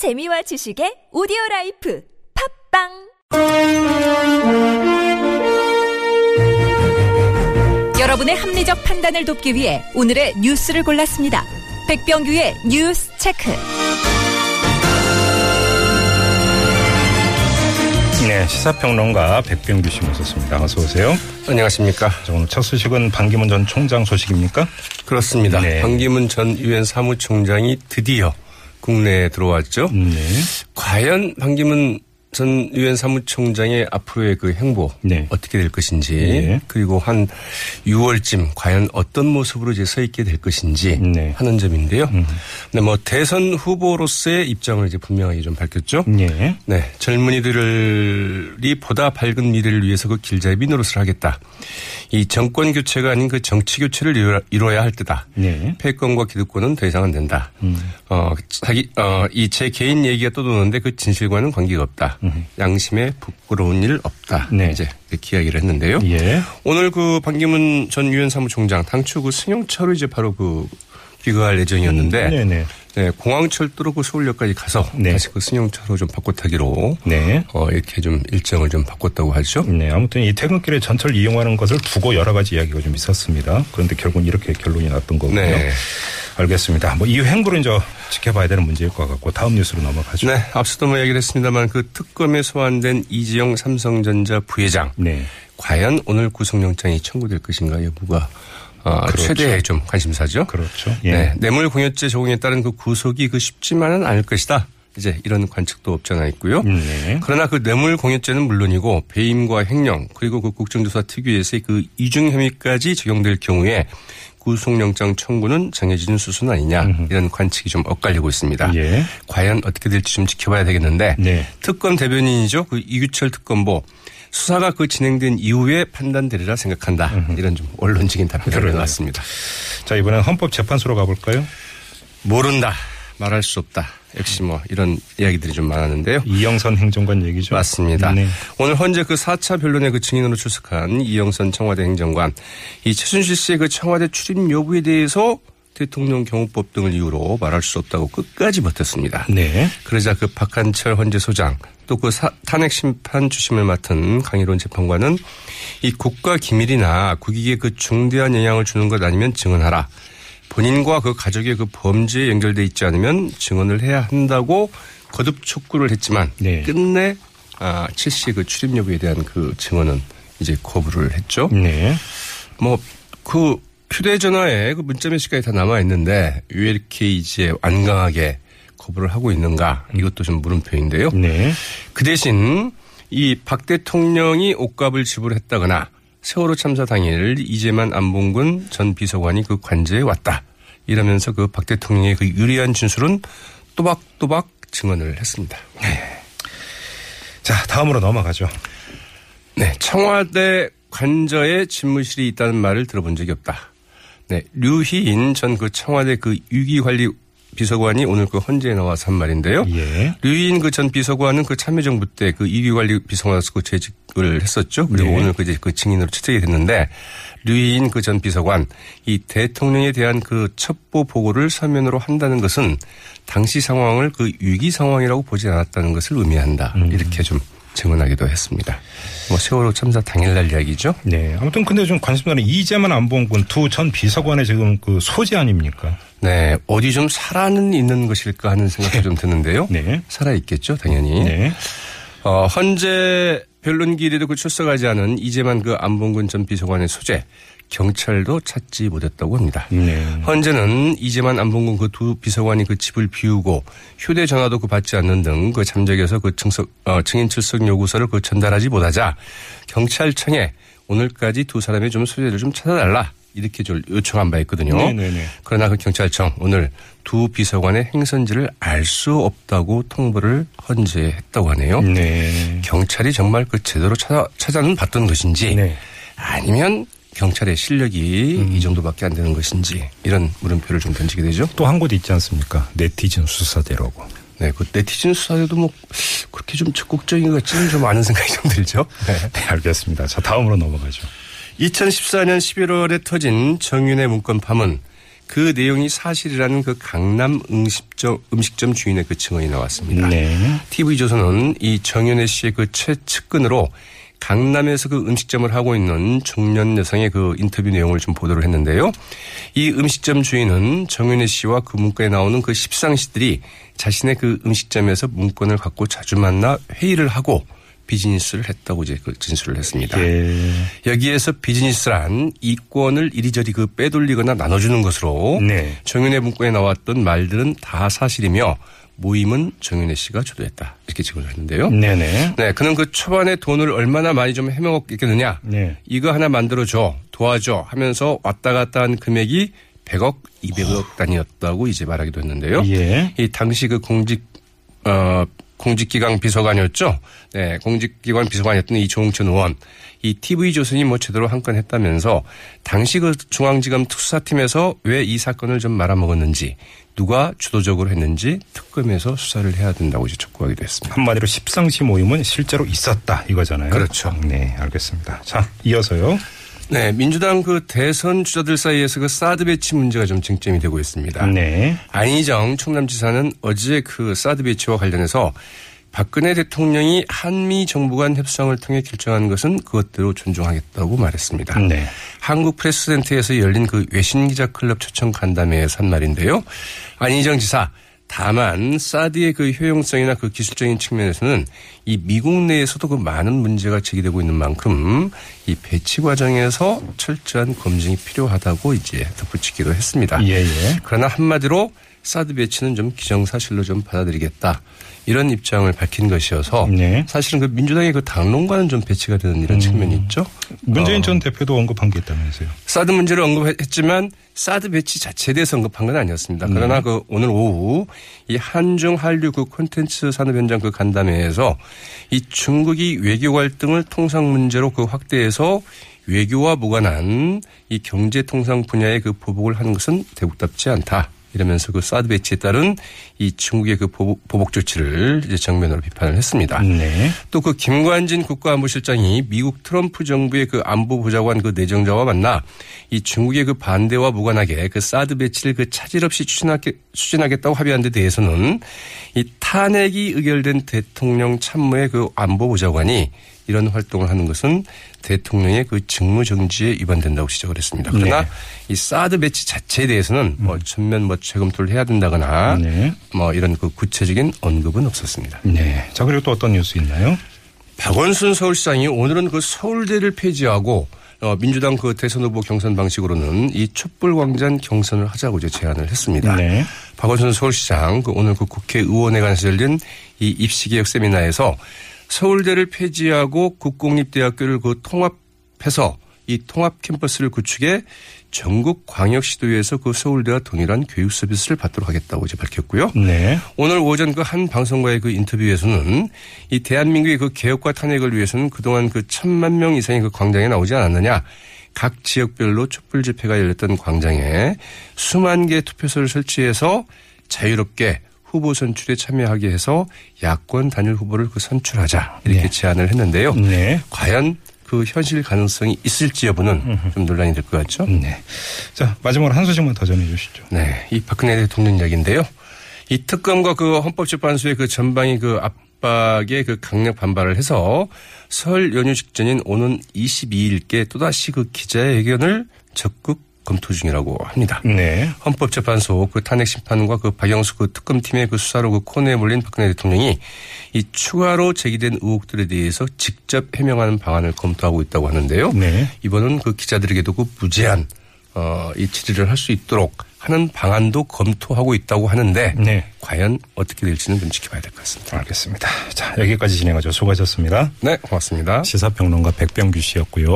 재미와 지식의 오디오 라이프 팟빵 여러분의 합리적 판단을 돕기 위해 오늘의 뉴스를 골랐습니다. 백병규의 뉴스 체크. 네, 시사평론가 백병규 씨 모셨습니다. 어서 오세요. 안녕하십니까. 자, 오늘 첫 소식은 반기문 전 총장 소식입니까? 그렇습니다. 네. 반기문 전 유엔 사무총장이 드디어 국내에 들어왔죠. 네. 과연 반기문 전 유엔 사무총장의 앞으로의 그 행보 네. 어떻게 될 것인지 네. 그리고 한 6월쯤 과연 어떤 모습으로 이제 서 있게 될 것인지 네. 하는 점인데요. 네, 뭐 대선 후보로서의 입장을 이제 분명하게 좀 밝혔죠. 네. 네, 젊은이들이 보다 밝은 미래를 위해서 그 길잡이 노릇을 하겠다. 이 정권 교체가 아닌 그 정치 교체를 이루어야 할 때다. 네. 패권과 기득권은 더 이상 안 된다. 어, 자기, 어, 이 제 개인 얘기가 또 도는데 그 진실과는 관계가 없다. 양심에 부끄러운 일 없다. 네. 이제 이렇게 이야기를 했는데요. 예. 오늘 그 반기문 전 유엔 사무총장 당초 그 승용차로 이제 바로 그 귀가할 예정이었는데 네네. 네, 공항철도로 그 서울역까지 가서 네. 다시 그 승용차로 좀 바꿔 타기로 네. 어, 이렇게 좀 일정을 좀 바꿨다고 하죠. 네, 아무튼 이 퇴근길에 전철 이용하는 것을 두고 여러 가지 이야기가 좀 있었습니다. 그런데 결국은 이렇게 결론이 났던 거고요. 네. 알겠습니다. 뭐 이후 행보를 이제 지켜봐야 되는 문제일 것 같고 다음 뉴스로 넘어가죠. 네, 앞서도 뭐 얘기를 했습니다만 그 특검에 소환된 이지영 삼성전자 부회장 네. 과연 오늘 구속영장이 청구될 것인가 여부가 어, 그렇죠. 최대의 좀 관심사죠. 그렇죠. 예. 네, 뇌물 공여죄 적용에 따른 그 구속이 그 쉽지만은 않을 것이다. 이제 이런 관측도 없지 않아 있고요. 네. 그러나 그 뇌물 공여죄는 물론이고 배임과 횡령 그리고 그 국정조사 특유에서의 그 이중 혐의까지 적용될 경우에 구속영장 청구는 정해지는 수순 아니냐 이런 관측이 좀 엇갈리고 있습니다. 예. 과연 어떻게 될지 좀 지켜봐야 되겠는데 네. 특검 대변인이죠. 그 이규철 특검보 수사가 그 진행된 이후에 판단되리라 생각한다. 이런 좀 언론적인 답변을. 내놨습니다. 자, 이번엔 헌법재판소로 가볼까요? 모른다. 말할 수 없다. 역시 뭐 이런 이야기들이 좀 많았는데요. 이영선 행정관 얘기죠. 맞습니다. 네. 오늘 현재 그 4차 변론의 그 증인으로 출석한 이영선 청와대 행정관, 이 최순실 씨의 그 청와대 출입 여부에 대해서 대통령 경호법 등을 이유로 말할 수 없다고 끝까지 버텼습니다. 네. 그러자 그 박한철 헌재 소장 또 그 탄핵 심판 주심을 맡은 강일원 재판관은 이 국가 기밀이나 국익에 그 중대한 영향을 주는 것 아니면 증언하라. 본인과 그 가족의 그 범죄에 연결돼 있지 않으면 증언을 해야 한다고 거듭 촉구를 했지만 네. 끝내 아, 최 씨의 그 출입 여부에 대한 그 증언은 이제 거부를 했죠. 네. 뭐그 휴대전화에 그 문자 메시지까지 다 남아 있는데 왜 이렇게 이제 완강하게 거부를 하고 있는가 이것도 좀 물음표인데요. 네. 그 대신 이 박 대통령이 옷값을 지불했다거나 세월호 참사 당일 이재만 안봉근 전 비서관이 그 관제에 왔다 이러면서 그 박 대통령의 그 유리한 진술은 또박또박 증언을 했습니다. 자, 다음으로 넘어가죠. 네, 청와대 관저에 집무실이 있다는 말을 들어본 적이 없다. 네, 류희인 전 그 청와대 그 위기관리 비서관이 오늘 그 헌재에 나와서 한 말인데요. 예. 류희인 그 전 비서관은 그 참여정부 때그 위기관리 비서관으로서 그 재직을 했었죠. 그리고 네. 오늘 그 이제 그 증인으로 채택이 됐는데 류희인 그 전 비서관 이 대통령에 대한 그 첩보 보고를 서면으로 한다는 것은 당시 상황을 그 위기 상황이라고 보지 않았다는 것을 의미한다. 음. 이렇게 좀 증언하기도 했습니다. 뭐 세월호 참사 당일날 이야기죠. 네. 아무튼 근데 좀 관심 가는 이재만 안봉근 두전 비서관의 지금 그 소재 아닙니까? 네, 어디 좀 살아는 있는 것일까 하는 생각도 좀 드는데요. 네. 살아 있겠죠, 당연히. 네. 어, 헌재 변론 기일에도 그 출석하지 않은 이재만 그 안봉근 전 비서관의 소재 경찰도 찾지 못했다고 합니다. 네. 헌재는 이재만 안봉근 그 두 비서관이 그 집을 비우고 휴대전화도 그 받지 않는 등 그 잠적에서 그 증석, 어, 증인 출석 요구서를 그 전달하지 못하자 경찰청에 오늘까지 두 사람의 좀 소재를 좀 찾아달라 이렇게 좀 요청한 바 있거든요. 네네네. 그러나 그 경찰청 오늘 두 비서관의 행선지를 알 수 없다고 통보를 헌재에 했다고 하네요. 네. 경찰이 정말 그 제대로 찾아, 찾아는 봤던 것인지 네. 아니면 경찰의 실력이 이 정도밖에 안 되는 것인지 이런 물음표를 좀 던지게 되죠. 또 한 곳 있지 않습니까? 네티즌 수사대라고. 네, 그 네티즌 수사에도 뭐 그렇게 좀 적극적인 것 같지는 좀 않은 생각이 좀 들죠. 네. 네, 알겠습니다. 자, 다음으로 넘어가죠. 2014년 11월에 터진 정윤의 문건 파문 그 내용이 사실이라는 그 강남 음식점, 음식점 주인의 그 증언이 나왔습니다. 네. TV조선은 이 정윤혜 씨의 그 최측근으로 강남에서 그 음식점을 하고 있는 중년 여성의 그 인터뷰 내용을 좀 보도를 했는데요. 이 음식점 주인은 정윤혜 씨와 그 문건에 나오는 그 십상시들이 자신의 그 음식점에서 문건을 갖고 자주 만나 회의를 하고 비즈니스를 했다고 이제 그 진술을 했습니다. 예. 여기에서 비즈니스란 이권을 이리저리 그 빼돌리거나 나눠주는 것으로 네. 정윤의 문건에 나왔던 말들은 다 사실이며 모임은 정윤혜 씨가 주도했다 이렇게 증언을 했는데요. 네네. 네, 그는 그 초반에 돈을 얼마나 많이 좀 해먹었겠느냐. 네. 이거 하나 만들어줘, 도와줘 하면서 왔다 갔다 한 금액이 100억, 200억 단위였다고 이제 말하기도 했는데요. 예. 이 당시 그 공직, 어, 공직기강 비서관이었죠. 네, 공직기관 비서관이었던 이 조홍천 의원. 이 TV조선이 뭐 제대로 한 건 했다면서 당시 그 중앙지검 특수사팀에서 왜 이 사건을 좀 말아먹었는지 누가 주도적으로 했는지 특검에서 수사를 해야 된다고 이제 촉구하기도 했습니다. 한마디로 십상시 모임은 실제로 있었다 이거잖아요. 그렇죠. 네, 알겠습니다. 자, 이어서요. 네, 민주당 그 대선 주자들 사이에서 그 사드 배치 문제가 좀 쟁점이 되고 있습니다. 네. 안희정 충남지사는 어제 그 사드 배치와 관련해서 박근혜 대통령이 한미 정부 간 협상을 통해 결정한 것은 그것대로 존중하겠다고 말했습니다. 네. 한국 프레스센터에서 열린 그 외신 기자 클럽 초청 간담회에서 한 말인데요. 안희정 지사 다만 사드의 그 효용성이나 그 기술적인 측면에서는 이 미국 내에서도 그 많은 문제가 제기되고 있는 만큼 이 배치 과정에서 철저한 검증이 필요하다고 이제 덧붙이기도 했습니다. 예, 예. 그러나 한마디로 사드 배치는 좀 기정사실로 좀 받아들이겠다. 이런 입장을 밝힌 것이어서 네. 사실은 그 민주당의 그 당론과는 좀 배치가 되는 이런 측면이 있죠. 문재인 어. 전 대표도 언급한 게 있다면서요. 사드 문제를 언급했지만 사드 배치 자체에 대해서 언급한 건 아니었습니다. 그러나 그 오늘 오후 이 한중 한류 그 콘텐츠 산업 현장 그 간담회에서 이 중국이 외교 갈등을 통상 문제로 그 확대해서 외교와 무관한 이 경제 통상 분야의 그 보복을 하는 것은 대국답지 않다. 이러면서 그 사드 배치에 따른 이 중국의 그 보복, 조치를 이제 정면으로 비판을 했습니다. 네. 또 그 김관진 국가안보실장이 미국 트럼프 정부의 그 안보보좌관 그 내정자와 만나 이 중국의 그 반대와 무관하게 그 사드 배치를 그 차질 없이 추진하게, 추진하겠다고 합의한 데 대해서는 이 탄핵이 의결된 대통령 참모의 그 안보보좌관이 이런 활동을 하는 것은 대통령의 그 직무 정지에 위반된다고 지적을 했습니다. 그러나 네. 이 사드 배치 자체에 대해서는 뭐 전면 뭐 재검토를 해야 된다거나 네. 뭐 이런 그 구체적인 언급은 없었습니다. 네. 자, 그리고 또 어떤 뉴스 있나요? 박원순 서울시장이 오늘은 그 서울대를 폐지하고 어, 민주당 그 대선 후보 경선 방식으로는 이 촛불광장 경선을 하자고 이제 제안을 했습니다. 네. 박원순 서울시장 그 오늘 그 국회의원회관에서 열린 이 입시개혁 세미나에서 서울대를 폐지하고 국공립대학교를 그 통합해서 이 통합 캠퍼스를 구축해 전국 광역시도에서 그 서울대와 동일한 교육 서비스를 받도록 하겠다고 이제 밝혔고요. 네. 오늘 오전 그 한 방송과의 그 인터뷰에서는 이 대한민국의 그 개혁과 탄핵을 위해서는 그동안 그 천만 명 이상의 그 광장에 나오지 않았느냐. 각 지역별로 촛불 집회가 열렸던 광장에 수만 개 투표소를 설치해서 자유롭게 후보 선출에 참여하게 해서 야권 단일 후보를 그 선출하자 이렇게 네. 제안을 했는데요. 네. 과연 그 현실 가능성이 있을지 여부는 좀 논란이 될 것 같죠. 네. 자, 마지막으로 한 소식만 더 전해 주시죠. 네, 이 박근혜 대통령 이야기인데요. 이 특검과 그 헌법재판소의 그 전방위 그 압박에 그 강력 반발을 해서 설 연휴 직전인 오는 22일께 또다시 그 기자회견을 적극 검토 중이라고 합니다. 네. 헌법재판소 그 탄핵 심판과 그 박영수 그 특검팀의 그 수사로 그 코너에 몰린 박근혜 대통령이 이 추가로 제기된 의혹들에 대해서 직접 해명하는 방안을 검토하고 있다고 하는데요. 네. 이번은 그 기자들에게도 그 무제한 어, 이 질의를 할 수 있도록 하는 방안도 검토하고 있다고 하는데 네. 과연 어떻게 될지는 좀 지켜봐야 될 것 같습니다. 알겠습니다. 자, 여기까지 진행하죠. 수고하셨습니다. 네, 고맙습니다. 시사평론가 백병규 씨였고요.